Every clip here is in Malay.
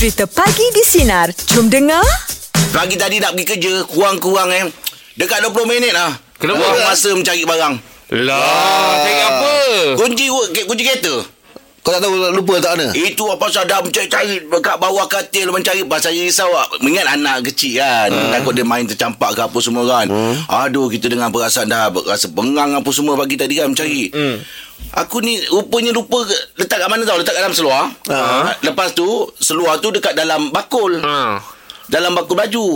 Cerita Pagi di Sinar. Jom dengar. Pagi tadi nak pergi kerja Kurang-kurang eh Dekat 20 minit lah Kenapa? Buang masa mencari barang Lah, cari apa? Kunci kunci kereta Kau tak tahu lupa tak mana? Itu apa pasal dah mencari-cari Dekat bawah katil mencari Pasal risau Mengingat anak kecil kan hmm. Takut dia main tercampak ke apa semua kan hmm. Aduh kita dengan perasaan dah Rasa bengang apa semua pagi tadi kan Mencari hmm. Aku ni rupanya lupa Letak kat mana tau Letak kat dalam seluar ha. Lepas tu Seluar tu dekat dalam bakul Ha. Dalam bakul baju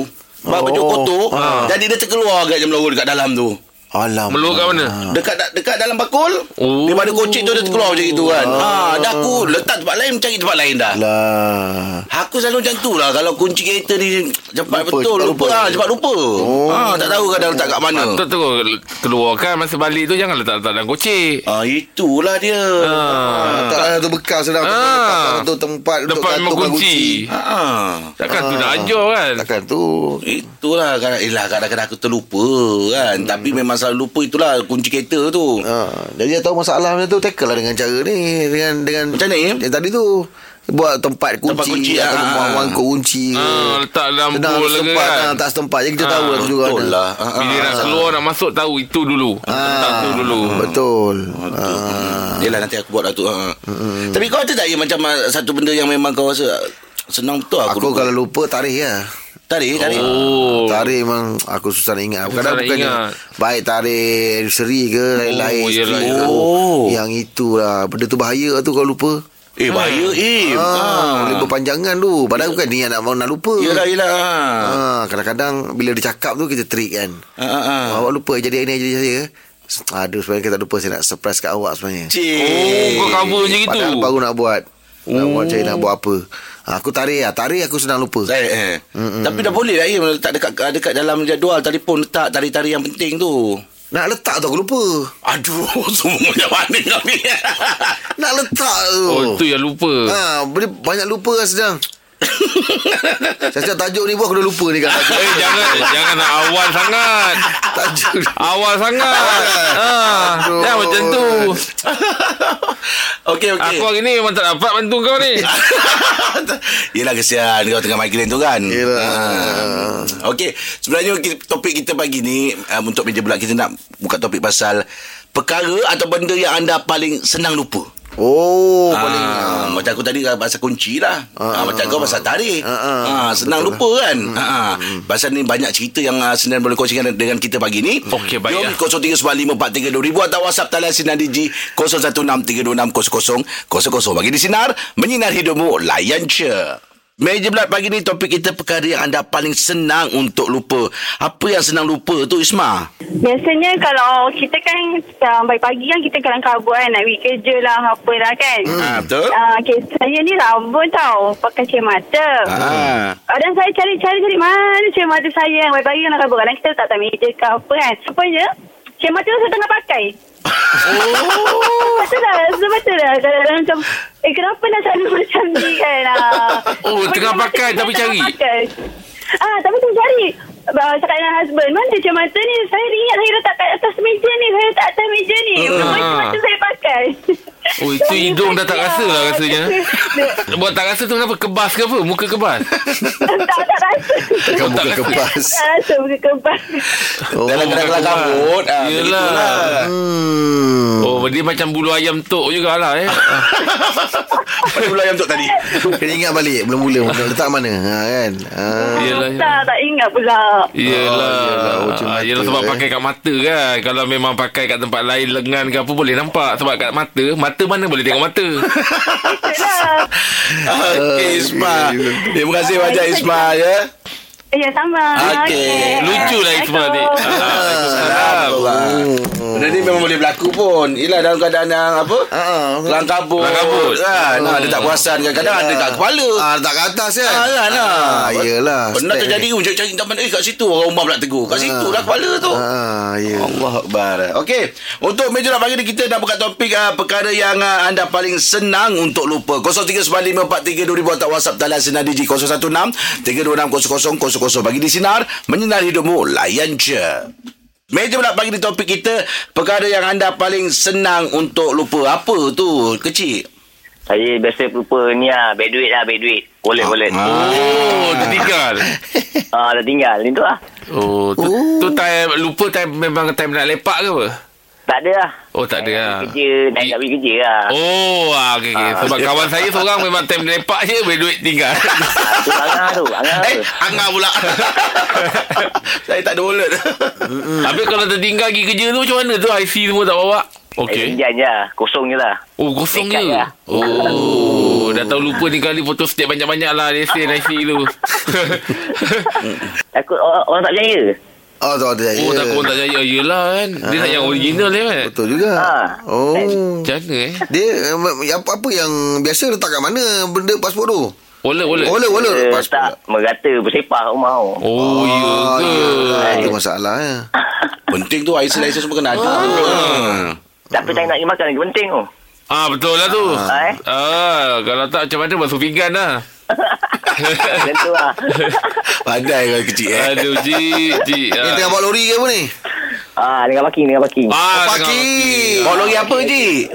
Bak baju Oh. kotor Ha. Jadi dia terkeluar kat jam lorong dekat dalam tu Alam. Meluk kat mana? Dekat dekat dalam bakul Oh. Daripada kocik tu dia terkeluar macam itu kan ha, Dah aku letak tempat lain Cari tempat lain dah Lah. Aku selalu macam tu lah Kalau kunci kereta ni Cepat Lupa, betul cepat Lupa, lupa. lah Cepat lupa oh. ha, Tak tahu kadang letak kat mana Patut tu keluarkan masa balik tu jangan letak-letak dalam kocik. Ah Itulah dia Ha. Tak ada tu bekas sedang Ah. letak tu tempat untuk Tempat gantung kunci. ha. Takkan tu nak ajar kan? Takkan tu. Itulah kadang-kadang aku terlupa kan hmm. Tapi memang selalu lupa itulah Kunci kereta tu Ha, jadi dia tahu masalah macam tu tackle lah dengan cara ni dengan dengan Macam ni? Yang tadi tu buat tempat kunci, Tempat kunci, atau ah, buang ah. mangkuk kunci. Ha, letak dalam Sedang bowl lagi setempat kan? ah, tak setempat jadi kita Ah, tahu lah tu juga. Betul ada. lah ha, Bila ha. nak keluar nak masuk tahu itu dulu. Letak tu dulu. Betul. Ah. Yelah nanti aku buat lah tu ha. Tapi kau ada tak ya Macam ah, satu benda yang memang kau rasa Senang betul aku, Aku kalau lupa tarikh lah. Tarik tarik Oh. Tarikh memang aku susah nak ingat. Kadang ingat. baik tarikh anniversary ke lain-lain. yelah, yelah. Oh. Yang itulah. Benda tu bahaya tu kalau lupa. Eh bahaya eh Ah, boleh berpanjangan tu. Padahal bukan niat nak, nak lupa. Yelah yelah Ah, kadang-kadang bila dia cakap tu kita trick kan. ha, ha, ha. Awak lupa jadi ini jadi saya. Aduh sebenarnya kita lupa saya nak surprise kat awak sebenarnya. Cik Oh, kau cover macam itu. Padahal baru nak buat. Nak buat cari nak buat apa. Aku tarik lah. Tarik aku senang lupa. Eh, eh. Tapi dah boleh lah ya letak dekat dekat dalam jadual telefon letak tari-tari yang penting tu. Nak letak tu aku lupa. Aduh, semua macam mana kau ni? Nak letak tu. Oh, itu yang lupa. Ha, boleh banyak lupa lah sedang. saya cakap tajuk ni pun aku dah lupa ni kan. Tajuk, Eh, jangan jangan nak awal sangat. tajuk ni. Awal sangat. Ha, jangan macam tu. okey okey. Aku hari ni memang tak dapat bantu kau ni. Yelah kesian kau tengah migraine tu kan. Yelah. Ha. Okey, sebenarnya topik kita pagi ni um, untuk meja bulat kita nak buka topik pasal perkara atau benda yang anda paling senang lupa. Oh, Ah, paling. macam aku tadi kan pasal kunci lah. Ah, macam kau pasal tarik. Ah, ah. Ah, senang lupa kan. Ah, pasal ni banyak cerita yang uh, Sinan boleh kongsikan dengan kita pagi ni. Okey, baik, Jom 0395432000 atau WhatsApp talian Sinar Digi 0163260000. Bagi di Sinar, menyinar hidupmu, layan je. Meja Bulat pagi ni topik kita perkara yang anda paling senang untuk lupa. Apa yang senang lupa tu Isma? Biasanya kalau kita kan uh, pagi-pagi kan kita kelang kabut kan nak pergi kerja lah apa lah kan. Hmm. Ha, betul? Uh, okay, saya ni rambut tau pakai cermata. Ah. Kadang saya cari-cari cari mana cermata saya yang pagi-pagi kelang kabut. Kadang kita letak atas meja ke apa kan. Rupanya cermata tu saya tengah pakai. Oh. betul tak? Betul tak? Kadang-kadang macam Eh kenapa nak selalu macam ni kan ah. Oh, tengah pakai tapi tengah cari. pakai. Ah, tapi tu cari. Uh, cakap dengan husband Mana cermata ni Saya ingat saya letak kat atas meja ni Saya letak atas meja ni. Rupanya cermata saya pakai Oh, itu hidung dah tak rasa lah rasanya. Buat tak rasa tu kenapa? Kebas ke apa? Muka kebas? tak, tak rasa tak rasa. kepas. Tak rasa muka kebas Oh, Dalam kelang kemas. kabut. Ah, Yelah. begitulah. Hmm. Dia macam bulu ayam tok jugalah eh. Pada bulu ayam tu tadi. Kena ingat balik Mula-mula Nak letak mana ha, kan ha. Yelah. Tak, tak ingat pula Yelah. Oh, yelah. Oh, Ah, yelah sebab eh. pakai kat mata kan. Kalau memang pakai kat tempat lain lengan ke apa boleh nampak sebab kat mata, mata mana boleh tengok mata. Itulah Okey Isma. Terima kasih banyak Isma ya. Ya sama Okey. Lucu lah Isma ni. Ni memang boleh berlaku pun. Yelah dalam keadaan yang apa? Ha, Kelang kabut. Kelang kabut. Kan. Ha, dia tak perasan. Kadang-kadang ada kat kepala. Ah, letak kat atas kan? Ha, kan, ha. Ah, yelah. Pernah terjadi pun cari-cari tak mana. Eh, kat situ orang rumah pula tegur. Kat situ lah kepala tu. Ah, ya. Allah Akbar. Okey. Untuk meja nak pagi ni kita nak buka topik uh, perkara yang uh, anda paling senang untuk lupa. 0395432000 atau WhatsApp talian Sinar Digi 016 3260000. Bagi di Sinar, menyinar hidupmu. Layan je. Meja pula pagi ni topik kita perkara yang anda paling senang untuk lupa. Apa tu? Kecil. Saya biasa lupa ni lah. Baik duit lah, baik duit. Wallet, wallet. Oh, tertinggal. Ah, dah tinggal. Ni tu lah. Oh, tu, tu time lupa time memang time nak lepak ke apa? Tak ada lah. Oh, tak ada lah. Kerja, naik pergi kerja lah. Oh, ah, okay, okay. Sebab kawan saya seorang memang time lepak je duit tinggal. Ah, tu Angah tu. Angah Eh, tu. Angah pula. Saya tak ada wallet. Habis kalau tertinggal pergi kerja tu macam mana tu? IC semua tak bawa? Okey. Je lah. Kosong je lah. Oh, kosong Dekat je. lah. Oh, dah tahu lupa ni kali foto step banyak-banyak lah lesen IC tu. Takut orang, orang tak percaya. Oh tak ada oh, takut orang tak jaya. Yelah kan. Dia nak yang original dia kan. Betul juga Ha. Oh Macam mana eh? Dia eh, apa, apa yang Biasa letak kat mana Benda pasport tu Wallet, wallet. Wallet wallet Dia Pasport tak merata bersepah rumah tu. Oh, ya ke? Ah, Itu masalah ya. Penting tu isolation semua kena ada. Ah. Tapi tak nak pergi makan lagi penting tu. Ah, betul lah tu. Ah, eh? Ah, kalau tak macam mana basuh pinggan lah. Macam tu lah. Pandai kau kecil eh. Aduh, Cik. Cik. Ni Ah. tengah bawa lori ke apa ni Ah, dengan parking, dengan parking. Ah, Oh, parking. Bawa lori apa je?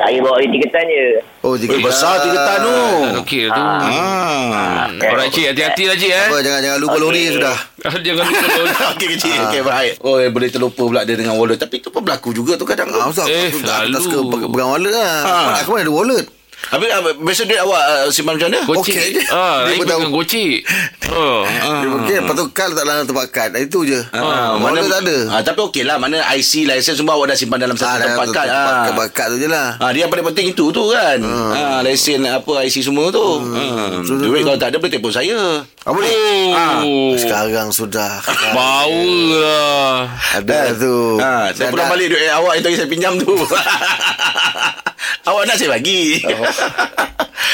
Saya bawa di tiga tan je. Oh tiga Eh, besar tiga tan tu. Okey lah tu. Ah. Alright, Cik. Hati-hati lah, Cik. Eh. Apa jangan jangan lupa Okey. lori sudah Jangan lupa dulu. Okey kecil. Okey baik. Oh, eh, boleh terlupa pula dia dengan wallet. Tapi tu pun berlaku juga tu kadang. Ah, Ustaz, Eh, aku tak, selalu. suka pe- pegang wallet lah. Ha. Aku mana ada wallet? Habis ah, biasa duit awak uh, simpan macam mana? Gocik. Okey je. Ah, Dia pun tahu. gocik. Oh. Dia Okey, lepas tu kad letak dalam tempat kad. Itu je. Ah, wallet tak ada. Ah, tapi okey lah. Mana IC, license semua awak dah simpan dalam satu Ah, tempat kad. tempat Ah. tempat kad tu je lah. Ah, dia yang paling penting itu tu kan. Ah, lesen apa IC semua tu. Ah, duit kalau tak ada boleh telefon saya. Apa ni? Oh. Sekarang sudah. Power lah. Ada tu. Ah, saya pulang dah- balik duit awak yang tadi saya pinjam tu. awak nak saya bagi.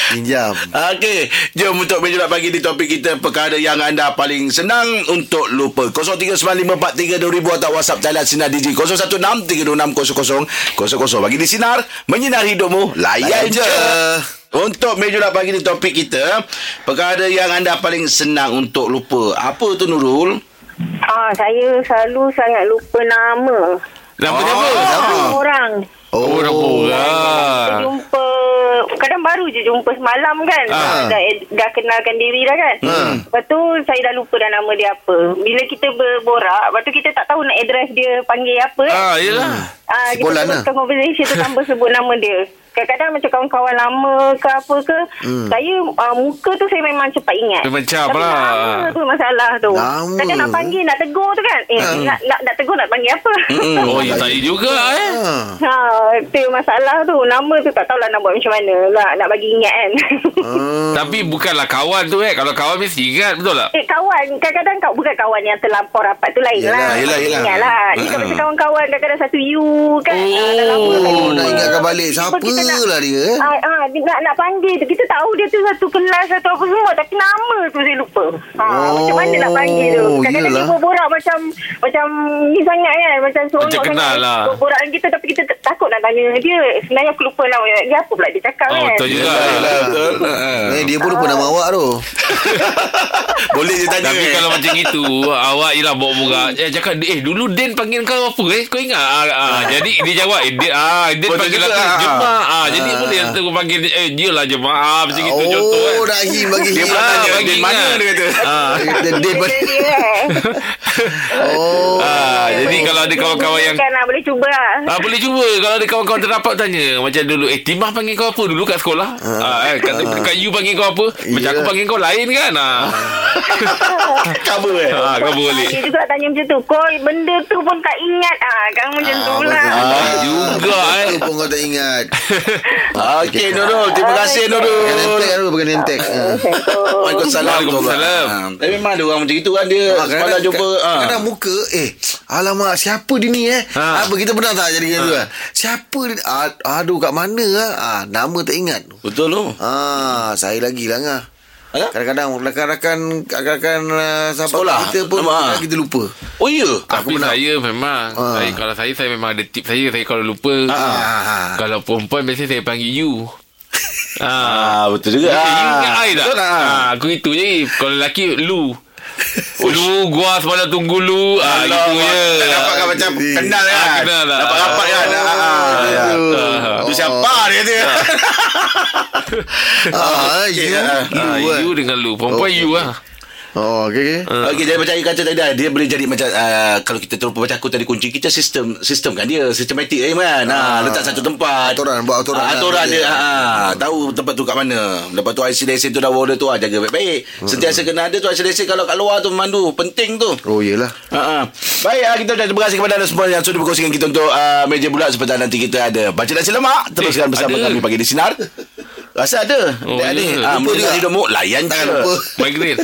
Pinjam. Okey, jom untuk meja pagi di topik kita perkara yang anda paling senang untuk lupa. 0395432000 atau WhatsApp talian Sinar DJ 0163260000. Bagi di Sinar, menyinar hidupmu, layan Layan je. je. Untuk meja pagi di topik kita, perkara yang anda paling senang untuk lupa. Apa tu Nurul? Ah, saya selalu sangat lupa nama. Nama Oh. siapa? Ah, orang. Oh, nama Kita orang. jumpa Kadang baru je jumpa semalam kan Ah. dah, dah kenalkan diri dah kan Lepas tu saya dah lupa dah nama dia apa Bila kita berborak Lepas tu kita tak tahu nak address dia panggil apa kan Ah, yelah. Ah, kita Sebulan lah. conversation tu tanpa sebut nama dia. Kadang-kadang macam kawan-kawan lama ke apa ke, hmm. saya uh, muka tu saya memang cepat ingat. Memang cap Tapi lah. nama tu masalah tu. Nama. Kadang nak panggil, nak tegur tu kan. Eh, nak, nak, nak tegur nak panggil apa? Oh, ya tak juga eh. Ha. tu masalah tu. Nama tu tak tahulah nak buat macam mana. Nak, nak bagi ingat kan. Hmm. Tapi bukanlah kawan tu eh. Kalau kawan mesti ingat, betul tak? Eh kawan Kadang-kadang kau bukan kawan yang terlampau rapat tu lain Yelah, lah yelah, yelah. Ingat lah Ni kalau macam kawan-kawan Kadang-kadang satu you kan ah, dah lama tak Oh, nak ingatkan balik siapa kita nak- lah dia eh? Ah, ah, nak nak panggil tu. Kita tahu dia tu satu kelas satu apa semua tapi nama tu saya lupa. Ha, Oh, macam mana nak panggil tu? Kadang-kadang yelah. dia berborak macam macam ni sangat kan, macam seronok Macam kenal sangat. lah. Dengan kita tapi kita takut nak tanya dia. Sebenarnya aku lupa nama dia. Dia apa pula dia cakap Oh, kan? betul juga. Yelah, betul. Ah. Eh, dia pun lupa nama awak tu. Boleh je tanya. Tapi eh. kalau macam itu Awak ialah bawa borak Eh cakap Eh dulu Dan panggil kau apa eh Kau ingat ah, ah, Jadi dia jawab eh, dia, ah, Dia Betul panggil aku ah. Jemaah ah, Jadi boleh Aku panggil dia, Eh dia lah jemaah ah, Macam itu contoh kan Oh, dah him bagi Dia him. pula tanya bagi Din mana ingat. dia kata. ah. Dia dia Dia, dia, eh. Oh. ah, Jadi kalau ada kawan-kawan yang Kan lah, boleh cuba lah. Ah boleh cuba kalau ada kawan-kawan terdapat tanya macam dulu eh Timah panggil kau apa dulu kat sekolah? Ah, eh kat, kat you panggil kau apa? Macam aku Ya. panggil kau lain kan? Ah. Cover eh. ah kau boleh. Dia juga tanya macam tu. Kau benda tu pun tak ingat. Ah, kan macam tu lah. Ah, juga eh. Itu pun kau tak ingat. Okey Nurul, terima kasih Nurul. pakai name tag. Ha. Waalaikumsalam. Waalaikumsalam. Tapi memang ada orang macam itu kan dia Ah, sekolah jumpa. ah. Kadang muka Eh Alamak Siapa dia ni eh Ha. Apa kita pernah tak jadi macam tu kan Siapa dia Ah, Aduh kat mana ah? ah Nama tak ingat Betul tu. Ah, Saya lagi lah ngah Ada? Kadang-kadang Rakan-rakan Rakan-rakan uh, Sahabat Sekolah? kita pun Nama, Kita lupa Oh ya. Tapi pernah. saya memang Ah. saya, Kalau saya Saya memang ada tip saya Saya kalau lupa ah. Kalau perempuan Biasanya saya panggil you Ah, Ah betul juga. Eh, you ingat I tak? Betul tak? Ah, aku itu je. Kalau lelaki, lu. Lu gua semalam tunggu lu. Ah, itu tak dapat kan macam kenal kan. Ah, kenal lah. Dapat rapat kan. Ah, ah. Ah. Tu siapa dia tu? Ah, you. ah. Ah, You, eh. you dengan lu. Perempuan you okey. Oh, okey okey. Okey, jadi macam kata tadi dah, dia boleh jadi macam uh, kalau kita terlupa baca aku tadi kunci kita sistem sistem kan dia sistematik eh kan. Ha, letak satu tempat. Aturan, buat aturan Ah, lah. aturan dia. Ya. Ha, tahu tempat tu kat mana. Lepas tu IC lesen tu dah order tu ah, jaga baik-baik. Sentiasa kena ada tu IC lesen kalau kat luar tu memandu. Penting tu. Oh, yelah. Ha, ha. Baik, ah, kita dah terima kasih kepada anda semua yang sudah berkongsikan kita untuk uh, meja bulat seperti nanti kita ada baca nasi lemak. Teruskan Eh, bersama ada. kami pagi di sinar. Rasa ada. Oh, Ada. ya. Ah, Lupa juga. hidup mu layan Takkan je. lupa. Migraine.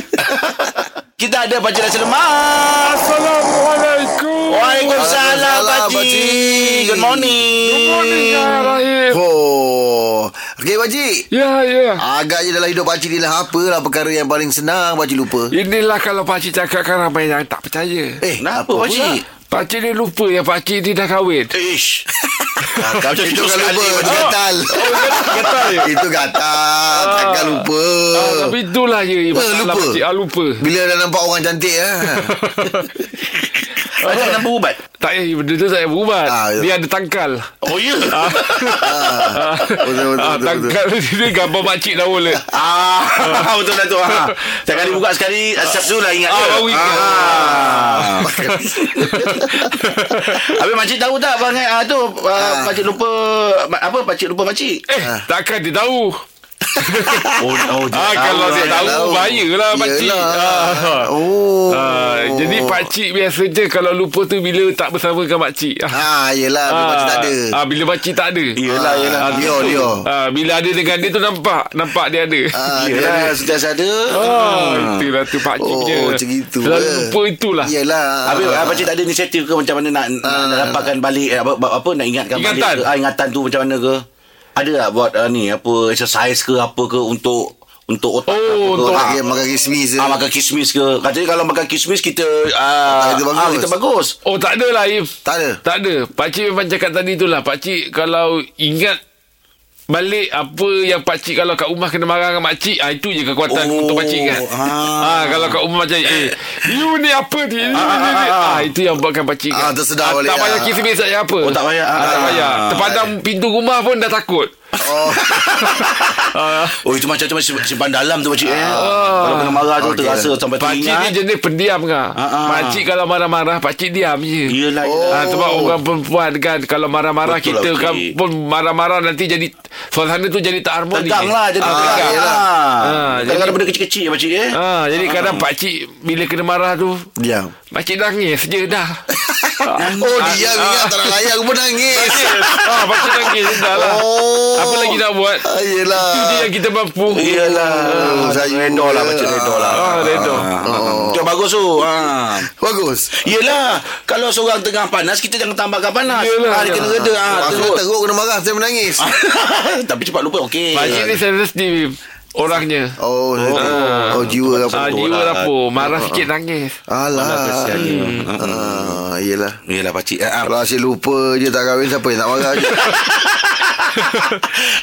Kita ada baca nasi lemak. Assalamualaikum. Waalaikumsalam Pakcik. Pakcik. Good morning. Rahim. Oh. Okey, pakcik. Ya, ya. Agaknya dalam hidup pakcik ni lah Apalah perkara yang paling senang pakcik lupa Inilah kalau pakcik cakap kan ramai yang tak percaya. Eh, Kenapa apa Pakcik? Pakcik ni lupa yang pakcik ni dah kahwin. Ish. Ah, Kau macam Itu itu kan sekali. lupa Pakcik gatal Gatal ya? Itu gatal Takkan lupa Ah, tapi itulah je Eh, lupa. pakcik. Ah, lupa. Bila dah nampak orang cantik ah. Macam nak berubat. Tak payah benda tu saya berubat. Ah, ya. Dia ada tangkal. Oh ya. ah. Betul betul Ah, betul, betul. tangkal dia gambar makcik dah boleh. Ah, betul lah tu. Ha. Setiap kali buka sekali, asap tu lah ingat Ah, dia. baru ingat. Ah. Habis makcik tahu tak bang ah, tu ah, pakcik lupa apa pakcik lupa makcik. Eh, takkan dia tahu. Oh, oh Ah, kalau dia tahu, tahu. bahayalah pakcik. Yelah. Ah. Oh Ah, jadi pakcik biasa je kalau lupa tu bila tak bersama dengan makcik. Ah, yelah Bila pakcik tak ada Ah, bila makcik tak ada. Yelah, yelah. Ah, Leo, Leo. Ah, bila ada dengan dia tu nampak, nampak dia ada. Ah, dia Yelah, ada. sentiasa ada. Ah, itulah tu pakcik Oh, je. macam itu, Selalu eh. lupa itulah. Yelah Habis ah, pakcik tak ada inisiatif ke macam mana nak, nak dapatkan balik eh, apa, apa nak ingatkan Ingatan. balik ke, ah, ingatan tu macam mana ke? Ada tak buat ah, ni apa exercise ke apa ke untuk untuk otak Oh, ke ke? untuk- Ah, Makan, makan kismis je. Ah, makan kismis ke Katanya kalau makan kismis Kita ah, Otak kita bagus. ah, Kita bagus Oh, tak ada lah, If. Tak ada Tak ada. Pakcik memang cakap tadi tu lah. Pakcik kalau ingat balik apa yang pakcik kalau kat rumah kena marah dengan makcik, ah, itu je kekuatan Oh, untuk pakcik kan. ah. Ah. kalau kat rumah macam, eh, you ni apa ni? You Ah, ni, ni. ah, ah. Ah, itu yang buatkan pakcik Ah, kan. tersedar balik, Tak payah ah. kismis saya apa. Oh, tak payah. Ah, tak Ah. payah. Terpadam pintu rumah pun dah takut. Oh Ah. Oh itu macam macam simpan dalam tu pakcik eh. Ah. Kalau kena marah tu Okey. terasa sampai Pakcik ni teringat. jenis pendiam kan. Ah, ah. Pakcik kalau marah-marah, pakcik diam je. Yelah. Oh. Ah, sebab orang perempuan kan kalau marah-marah Betul kita lah, kan okey. pun marah-marah nanti jadi suasana tu jadi tak harmoni. Tegang lah jadi Ah, tegang. Ah, Ah, Kadang-kadang jadi- benda kecil-kecil ya pakcik eh. Ah, jadi kadang pak cik bila kena marah tu Diam Makcik nangis je dah. Oh diam ingat tak nak layan Aku pun nangis ah, pakcik nangis je dah lah. Oh Apa lagi nak buat? Ah, Yelah Itu je yang kita mampu. Iyalah. Oh, saya- Redor lah pakcik redor lah. Ah, redor. Ah. Bagus tu. Ah. Bagus Yelah Kalau seorang tengah panas Kita jangan tambahkan panas Yelah. ah, Dia kena reda ah, teruk. teruk kena marah Saya menangis Tapi cepat lupa Okey Pakcik ni sensitif orangnya. Oh Oh, oh jiwa apa Ah, jiwa lah. rapur. Marah sikit nangis. Alah kesian dia. Ah, Yelah Yelah pakcik ah, ah. Kalau asyik lupa je tak kahwin Siapa yang nak marah je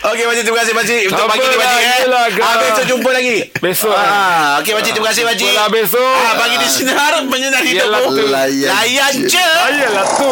Okey pakcik terima kasih pakcik Untuk Tak pagi ni pakcik eh. yelah, ah, Besok jumpa lagi Besok. ah, Okey pakcik terima kasih pakcik Apalah besok. ah, Pagi di sinar Menyenang Yelah, hidupmu. Layan Layan je Ayolah tu.